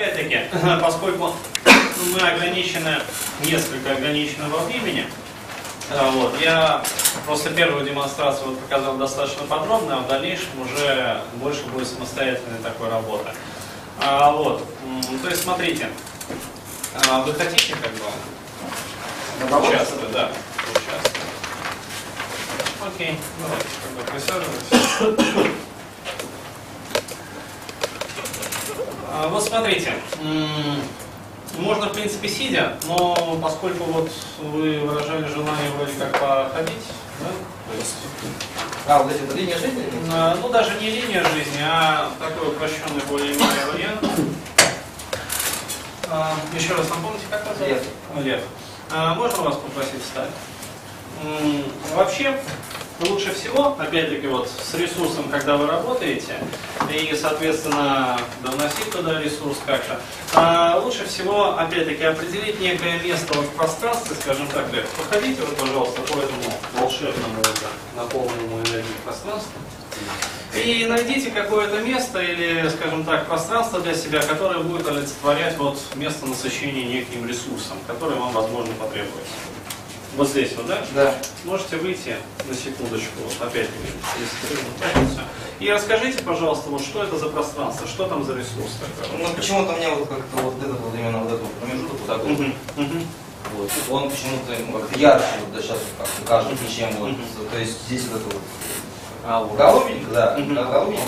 опять-таки, поскольку мы ограничены, несколько ограничены во времени, а, вот, я просто первую демонстрацию вот показал достаточно подробно, а в дальнейшем уже больше будет самостоятельной такой работы. А, вот, то есть смотрите, а, вы хотите как бы участвовать, да, участвовать. Окей, давайте как бы присаживайтесь. А, вот смотрите, можно, в принципе, сидя, но поскольку вот вы выражали желание вроде как походить, да, то есть... А, вот эти вот линия жизни? А, ну, даже не линия жизни, а такой упрощенный более-менее вариант. А, еще раз напомните, как вас зовут? Лев. Лев. А, можно вас попросить встать? Вообще, лучше всего, опять-таки, вот с ресурсом, когда вы работаете, и, соответственно, довносить туда ресурс как-то, а, лучше всего, опять-таки, определить некое место вот в пространстве, скажем так, Лев, походите вы, пожалуйста, по этому волшебному, наполненному энергией пространству. И найдите какое-то место или, скажем так, пространство для себя, которое будет олицетворять вот место насыщения неким ресурсом, который вам, возможно, потребуется. Вот здесь вот, да? Да. Можете выйти на секундочку, вот опять если и расскажите, пожалуйста, вот что это за пространство, что там за ресурс такой? Ну почему-то меня вот как-то вот этот вот именно вот этот вот промежуток вот такой. Мгм. Вот. Он почему-то ну, как-то ярче вот да, сейчас вот как-то кажется, чем вот. Мгм. То есть здесь вот это вот А, вот. голубенько, да, голубенько,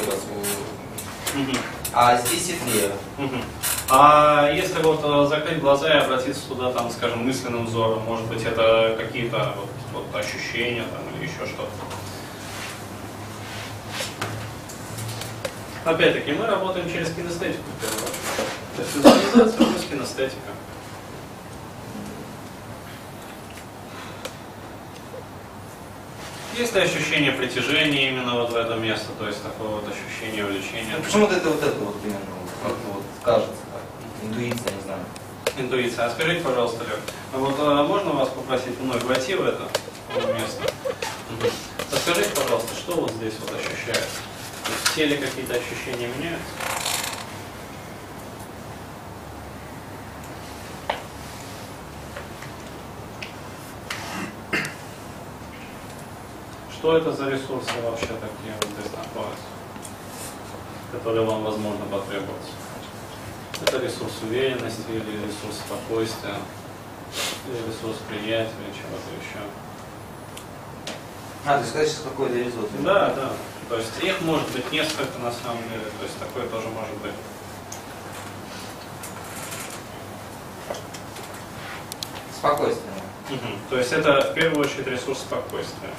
вот. А здесь светлее. А если вот э, закрыть глаза и обратиться туда, там, скажем, мысленным взором, может быть, это какие-то вот, вот ощущения там или еще что-то? Опять-таки, мы работаем через кинестетику. То есть визуализация плюс кинестетика. Есть ли ощущение притяжения именно вот в это место, то есть такое вот ощущение увлечения? Ну, почему-то это вот это вот именно вот, вот кажется. Интуиция, не знаю. Интуиция. А скажите, пожалуйста, Лев, а вот а, можно вас попросить вновь войти в это место? Мгм. Расскажите, пожалуйста, что вот здесь вот ощущается? То есть в теле какие-то ощущения меняются? Что это за ресурсы вообще такие вот здесь находятся, которые вам, возможно, потребуются? Это ресурс уверенности или ресурс спокойствия, или ресурс приятия, или чего-то еще. А, есть сказать, что какой-то ресурс. Да, да. То есть их может быть несколько на самом деле, то есть такое тоже может быть. Спокойствие. Мгм. То есть это в первую очередь ресурс спокойствия.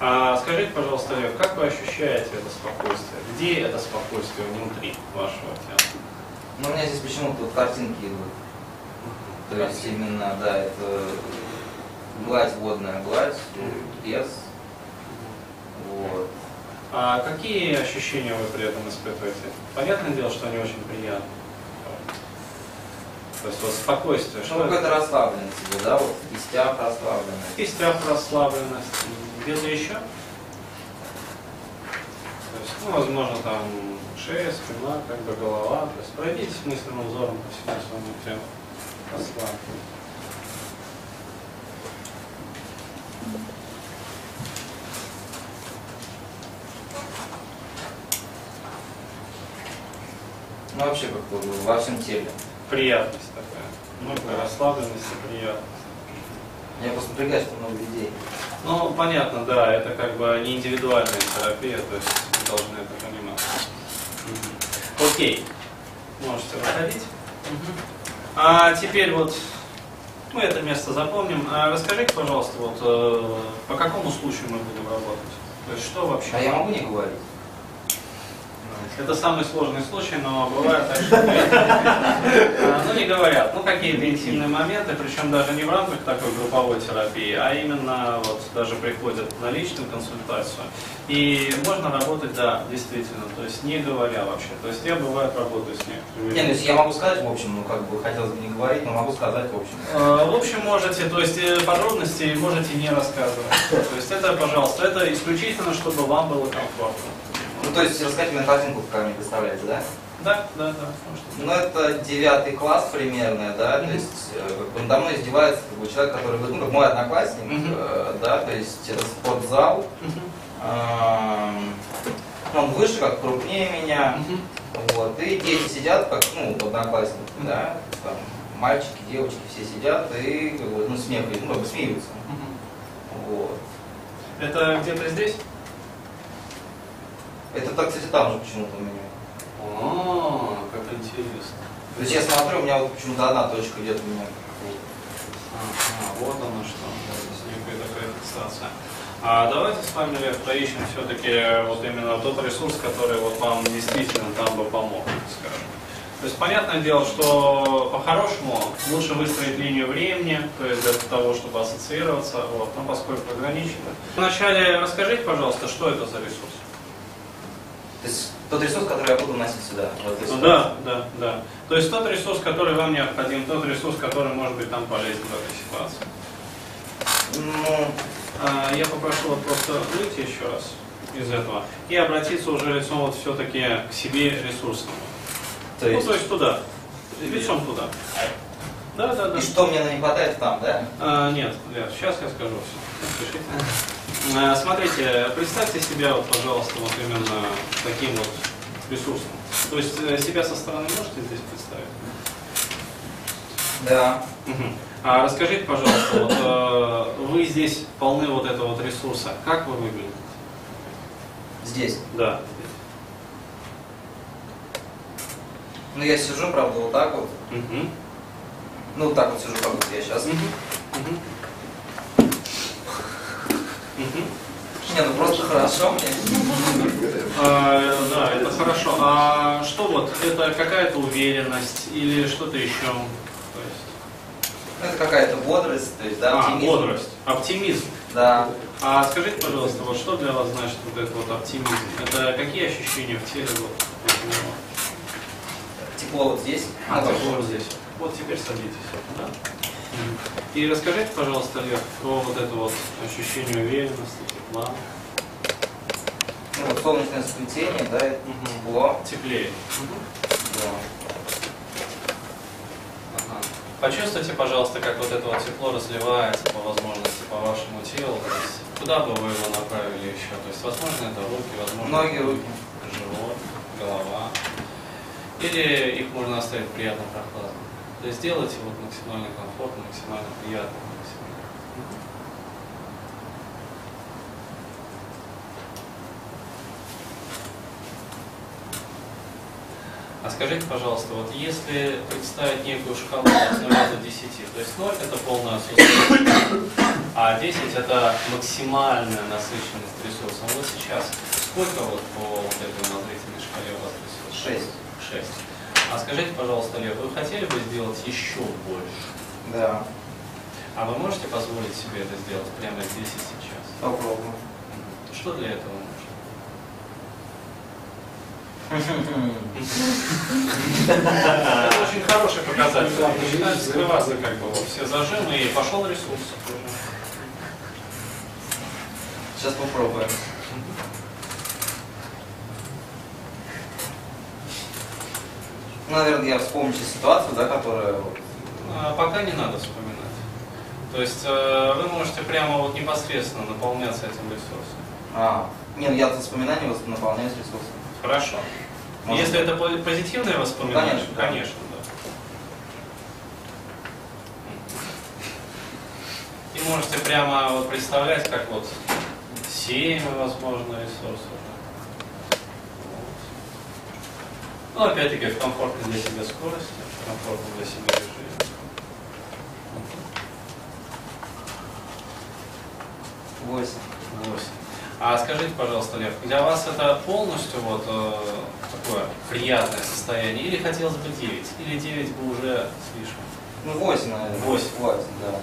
А скажите, пожалуйста, Лев, как вы ощущаете это спокойствие? Где это спокойствие внутри вашего тела? Ну, у меня здесь почему-то вот картинки идут. То есть именно, да, это гладь, водная гладь, лес. Вот. А какие ощущения вы при этом испытываете? Понятное дело, что они очень приятные. То есть вот спокойствие. Что Ну, это? какой-то расслабленность да, вот кистяк расслабленность. Кистяк, расслабленность, где-то еще? Ну, возможно, там шея, спина, как бы голова. То есть пройдитесь мысленным взором по всему своему телу. Расслабьте. Ну, вообще как-то во всем теле. Приятность такая. Много расслабленность и приятность. Я просто напрягаюсь, что много людей. Ну, понятно, да, это как бы не индивидуальная терапия, то есть вы должны это понимать. Мгм. Окей, можете выходить. А теперь вот мы это место запомним. А расскажите, пожалуйста, вот э, по какому случаю мы будем работать? То есть что вообще? А я могу не говорить? Это самый сложный случай, но бывает так, что а, ну не говорят, ну какие-то интимные моменты, причем даже не в рамках такой групповой терапии, а именно вот даже приходят на личную консультацию. И можно работать, да, действительно, то есть не говоря вообще. То есть я бывает работаю с некоторыми. Не, ну я могу сказать, в общем, ну как бы хотелось бы не говорить, но могу сказать, в общем. Э, В общем, можете, то есть э, подробности можете не рассказывать. То есть это, пожалуйста, это исключительно, чтобы вам было комфортно. Ну то есть картинку, какая мне представляете, да? Да, да, да. Ну, это девятый класс примерно, да, то Мгм. есть э, как бы надо мной издевается как бы, человек, который, ну, как мой одноклассник, Мгм. э, да, то есть это спортзал. Эм, он выше, как крупнее меня, Мгм. вот, и дети сидят, как, ну, одноклассники, Мгм. да, там, мальчики, девочки, все сидят и, как бы, ну, смех, ну, как бы смеются, Мгм. вот. Это где-то здесь? Это так, кстати, там же почему-то у меня. О, как интересно. То есть я смотрю, у меня вот почему-то одна точка где-то у меня. Ага, вот оно что. Некая такая фиксация. А давайте с вами Лев, поищем все-таки вот именно тот ресурс, который вот вам действительно там бы помог, скажем. То есть понятное дело, что по-хорошему лучше выстроить линию времени, то есть для того, чтобы ассоциироваться, вот, но поскольку ограничено. Вначале расскажите, пожалуйста, что это за ресурс? То есть тот ресурс, который я буду носить сюда. Вот, Ну, да, да, да. То есть тот ресурс, который вам необходим, тот ресурс, который может быть там полезен в этой ситуации. Ну, А, Я попрошу вот просто выйти еще раз из этого и обратиться уже лицом вот все-таки к себе ресурсному. то есть, Ну, то есть туда, лицом туда. Да, да, да. и что мне не хватает там, да? А, нет, Лер, сейчас я скажу все. Пишите. А, смотрите, представьте себя, вот, пожалуйста, вот именно таким вот ресурсом. То есть э, себя со стороны можете здесь представить? Да. Мгм. А расскажите, пожалуйста, вот, э, вы здесь полны вот этого вот ресурса. Как вы выглядите? Здесь. Да. Ну, я сижу, правда, вот так вот. Мгм. Ну, вот так вот сижу, как будто я сейчас. Мгм. Мгм. Не, ну просто хорошо мне. А, да, это хорошо. А что вот, это какая-то уверенность или что-то еще? То есть, Ну, это какая-то бодрость, то есть, да, а, оптимизм. бодрость, оптимизм. Да. А скажите, пожалуйста, вот что для вас значит вот этот вот оптимизм? Это какие ощущения в теле вот? Тепло вот здесь. А, тепло вот здесь. Вот теперь садитесь. Да. И расскажите, пожалуйста, Лев, про вот это вот ощущение уверенности, тепла. Ну, вот солнечное сплетение, да, это Мгм. тепло. Теплее. Да. Ага. Почувствуйте, пожалуйста, как вот это вот тепло разливается по возможности по вашему телу. То есть, куда бы вы его направили еще? То есть, возможно, это руки, возможно, Ноги, руки. живот, голова. Или их можно оставить приятно прохладно. То есть, сделайте вот максимально комфортно, максимально приятно. максимально. А скажите, пожалуйста, вот если представить некую шкалу от 0 до 10, то есть 0 это полное отсутствие, а 10 это максимальная насыщенность ресурсом. Вот сейчас сколько вот по вот этой умозрительной шкале у вас ресурсов? Шесть. 6. А скажите, пожалуйста, Лев, вы хотели бы сделать еще больше? Да. А вы можете позволить себе это сделать прямо здесь и сейчас? Попробуем. Что для этого нужно? Это очень хороший показатель. Начинают скрываться как бы все зажимы и пошел ресурс. Сейчас попробуем. Ну, наверное, я вспомню ситуацию, да, которая А, Пока не надо вспоминать. То есть э, вы можете прямо вот непосредственно наполняться этим ресурсом. А, не, ну я от воспоминаний наполняюсь ресурсом. Хорошо. Можно? Если это по- позитивное воспоминание, Конечно, да. конечно, да. И можете прямо вот представлять, как вот семя, возможно, ресурсов. Вот. Ну, опять-таки, в комфортной для себя скорости, в комфортном для себя режиме. Восемь. 8. А скажите, пожалуйста, Лев, для вас это полностью вот э, такое приятное состояние, или хотелось бы 9, или 9 бы уже слишком? Ну, восемь, наверное. Восемь. Хватит, да.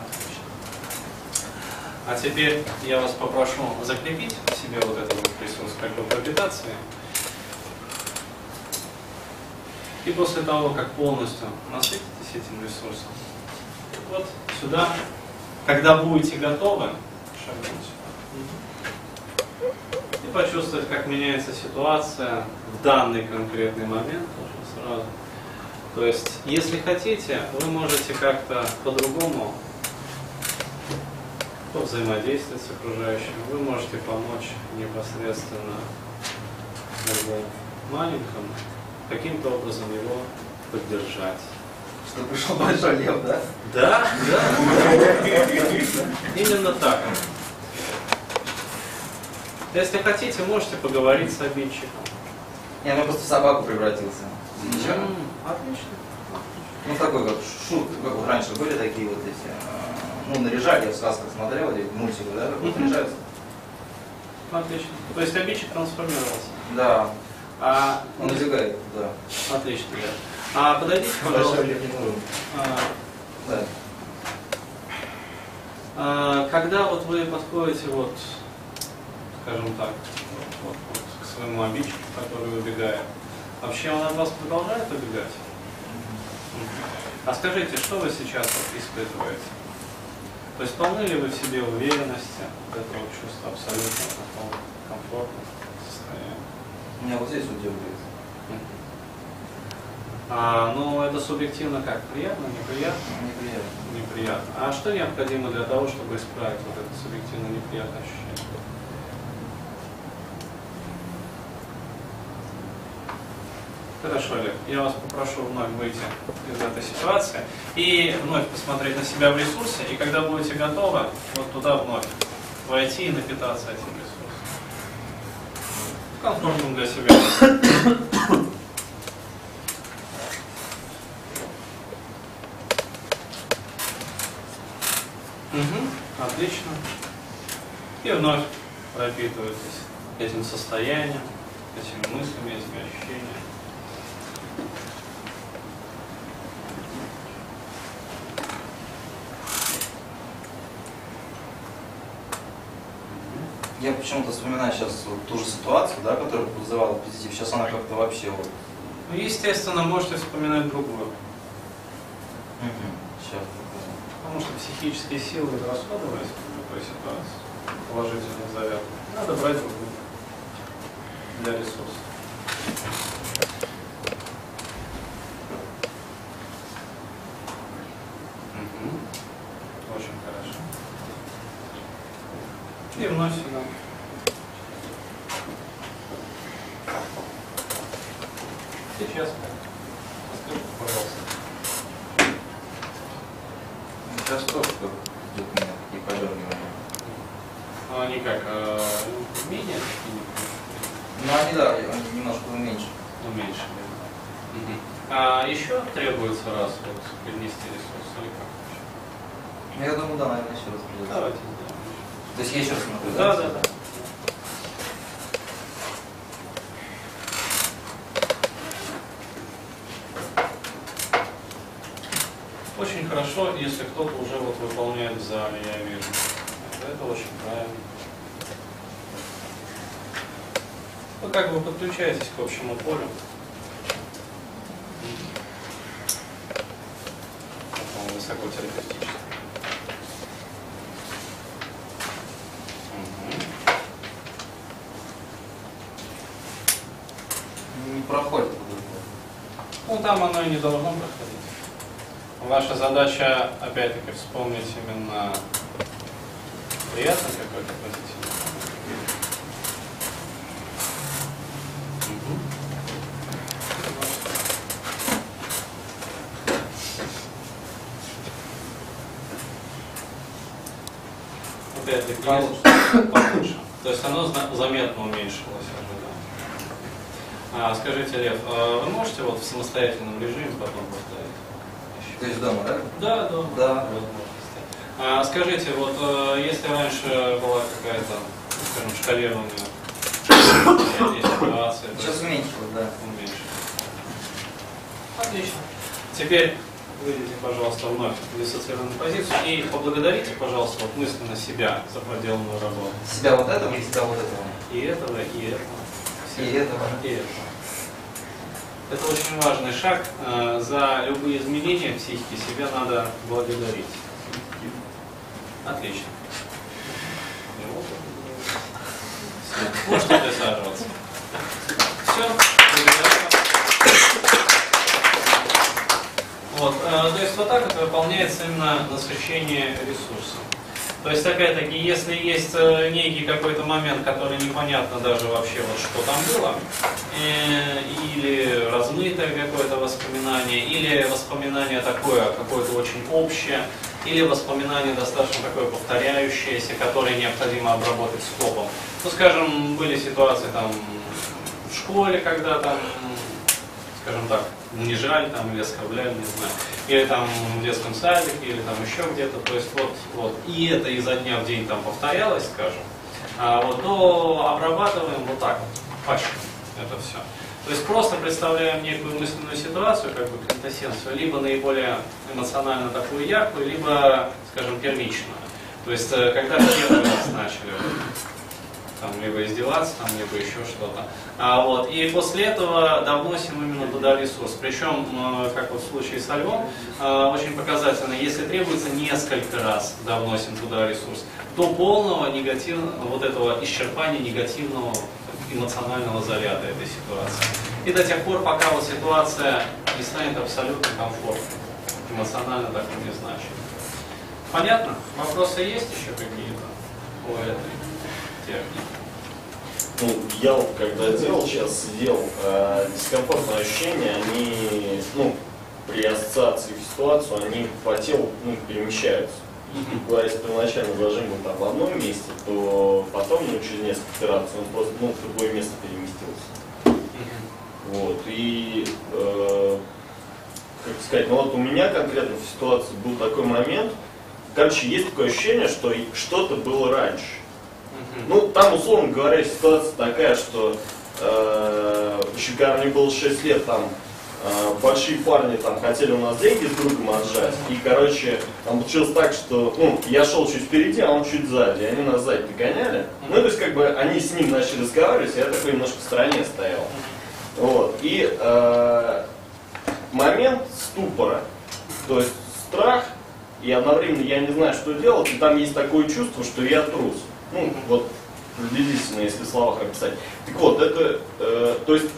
Отлично. А теперь я вас попрошу закрепить себе вот этот вот ресурс, как бы им. И после того, как полностью насытитесь этим ресурсом, вот сюда, когда будете готовы, шагнуть сюда. и почувствовать, как меняется ситуация в данный конкретный момент уже сразу. То есть, если хотите, вы можете как-то по-другому взаимодействовать с окружающим, вы можете помочь непосредственно маленькому, каким-то образом его поддержать. Что пришел большой лев, да? Да, да. Именно так. Если хотите, можете поговорить с обидчиком. Я ну просто в собаку превратился. Ничего. Отлично. Ну такой как шут, как вот раньше были такие вот эти, э, ну наряжали, я в сказках смотрел, эти мультики, да, как вот наряжаются. Отлично. То есть обидчик трансформировался. Да, А, он избегает, да. отлично, да. А подойдите, пожалуйста. А, Да. а, когда вот вы подходите вот, скажем так, вот, вот к своему обидчику, который убегает, вообще он от вас продолжает убегать? А скажите, что вы сейчас испытываете? То есть полны ли вы в себе уверенности, вот этого чувства абсолютно такого комфортного состояния? Меня вот здесь вот дергает. А, ну, это субъективно как? Приятно, неприятно? Неприятно. Неприятно. А что необходимо для того, чтобы исправить вот это субъективно неприятное ощущение? Хорошо, Олег, я вас попрошу вновь выйти из этой ситуации и вновь посмотреть на себя в ресурсе, и когда будете готовы, вот туда вновь войти и напитаться этим комфортном для себя. Мгм, Отлично. И вновь пропитывайтесь этим состоянием, этими мыслями, этими ощущениями. Я почему-то вспоминаю сейчас вот ту же ситуацию, да, которая вызывала позитив. Сейчас она как-то вообще вот. Ну, естественно, можете вспоминать другую, Сейчас. потому что психические силы расходовались в такой ситуации, положительных зарядов. Надо брать другую для ресурса. Мгм. Очень хорошо. И вновь сюда. Сейчас. Расскажите, пожалуйста. Сейчас тоже как идет у меня такие подергивания. Ну, они как, э, менее такие, Ну они да, они немножко уменьшены. уменьшенные. Мгм. А еще требуется раз вот перенести ресурс или как? Ну, Я думаю, да, наверное, еще раз придется. Давайте сделаем. То есть я еще раз смотрю, Да, да, да. Очень хорошо, если кто-то уже вот выполняет в зале, я вижу. Это очень правильно. Вы как бы подключаетесь к общему полю. Не проходит. Ну, там оно и не должно проходить. Ваша задача, опять-таки, вспомнить именно приятный какой-то позитивный. Опять-таки, Получше. То есть оно заметно да. А, скажите, Лев, а вы можете вот в самостоятельном режиме потом повторить? То есть дома, да? Да, да. Да. А, скажите, вот э, если раньше была какая-то, ну, скажем, ситуации, то Сейчас уменьшилось, да. уменьшилось. Отлично. Теперь выйдите, пожалуйста, вновь в диссоциированную позицию и поблагодарите, пожалуйста, вот мысленно себя за проделанную работу. Себя вот этого и себя вот этого. И этого, и этого. И этого. И этого. Это очень важный шаг. Э, За любые изменения в психике себя надо благодарить. Отлично. Можете присаживаться. Все. Вот, э, то есть вот так вот выполняется именно насыщение ресурсом. То есть, опять-таки, если есть э, некий какой-то момент, который непонятно даже вообще, вот что там было, или размытое какое-то воспоминание, или воспоминание такое, какое-то очень общее, или воспоминание достаточно такое повторяющееся, которое необходимо обработать скопом. Ну, скажем, были ситуации там в школе, когда там, скажем так, унижали там или оскорбляли, не знаю, или там в детском садике, или там еще где-то, то есть вот, вот, и это изо дня в день там повторялось, скажем, а вот, то обрабатываем вот так вот, пачками это все. То есть просто представляем некую мысленную ситуацию, как бы квинтэссенцию, либо наиболее эмоционально такую яркую, либо, скажем, первичную. То есть, э, когда первый раз начали там, либо издеваться, там, либо еще что-то. А, вот, и после этого довносим именно туда ресурс. Причем, э, как вот в случае со львом, э, очень показательно, если требуется несколько раз довносим туда ресурс, до полного негативного, вот этого исчерпания негативного эмоционального заряда этой ситуации. И до тех пор, пока вот ситуация не станет абсолютно комфортной, эмоционально так не значит. Понятно? Вопросы есть еще какие-то по этой технике? Ну, я вот когда делал, сейчас сидел, э, дискомфортные ощущения, они, ну, при ассоциации в ситуацию, они по телу ну, перемещаются. Если первоначально зажим был там в одном месте, то потом, ну, через несколько итераций, он просто ну, в другое место переместился. Вот, и, э, как сказать, ну вот у меня конкретно в ситуации был такой момент, короче, есть такое ощущение, что что-то было раньше. Ну, там, условно говоря, ситуация такая, что э, еще когда мне было 6 лет, там э, большие парни там хотели у нас деньги с другом отжать. И, короче, там получилось так, что ну, я шел чуть впереди, а он чуть сзади. И они нас сзади догоняли. Ну, то есть, как бы, они с ним начали разговаривать, я такой немножко в стороне стоял. Вот. И э, момент ступора, то есть страх, и одновременно я не знаю, что делать, и там есть такое чувство, что я трус. Ну, вот приблизительно, если в словах описать. Так вот, это, э, то есть,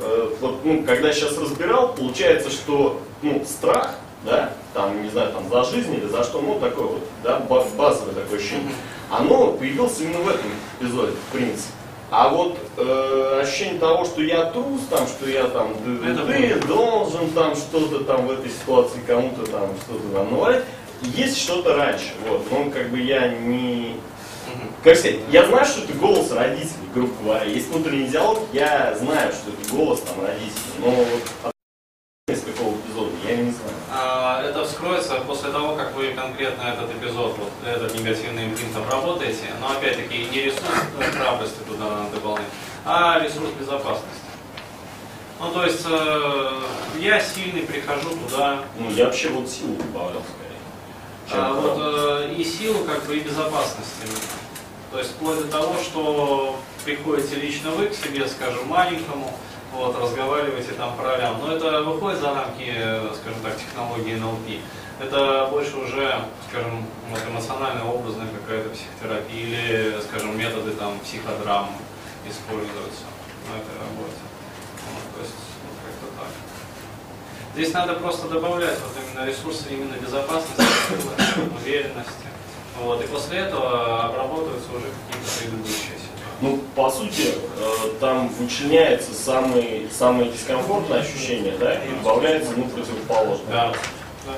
э, вот, ну, когда я сейчас разбирал, получается, что, ну, страх, да, там, не знаю, там, за жизнь или за что, ну, такое вот, да, базовое такое ощущение, оно появилось именно в этом эпизоде, в принципе. А вот э, ощущение того, что я трус, там, что я там, ты, должен там что-то там в этой ситуации кому-то там что-то там навалить, есть что-то раньше, вот, но как бы я не, как сказать, я знаю, что это голос родителей, грубо говоря. Есть внутренний диалог, я знаю, что это голос там родителей, но вот из какого эпизода, я не знаю. А, это вскроется после того, как вы конкретно этот эпизод, вот этот негативный импринт обработаете, но опять-таки не ресурс храбрости туда надо добавлять, а ресурс безопасности. Ну, то есть, э, я сильный, прихожу туда. Ну, я вообще вот силу добавлял скорее. А, вот, э, и силу, как бы, и безопасность именно. То есть вплоть до того, что приходите лично вы к себе, скажем, маленькому, вот, разговариваете там про ролям. Но это выходит за рамки, скажем так, технологии НЛП. Это больше уже, скажем, вот эмоциональная, образная какая-то психотерапия или, скажем, методы там психодрам используются на этой работе. Вот, то есть. Здесь надо просто добавлять вот именно ресурсы именно безопасности, уверенности. Вот, и после этого обработаются уже какие-то предыдущие ситуации. Ну, по сути, э, там вычленяется самые, самые дискомфортные ощущения, да, и добавляется, ну, противоположное. Да, да.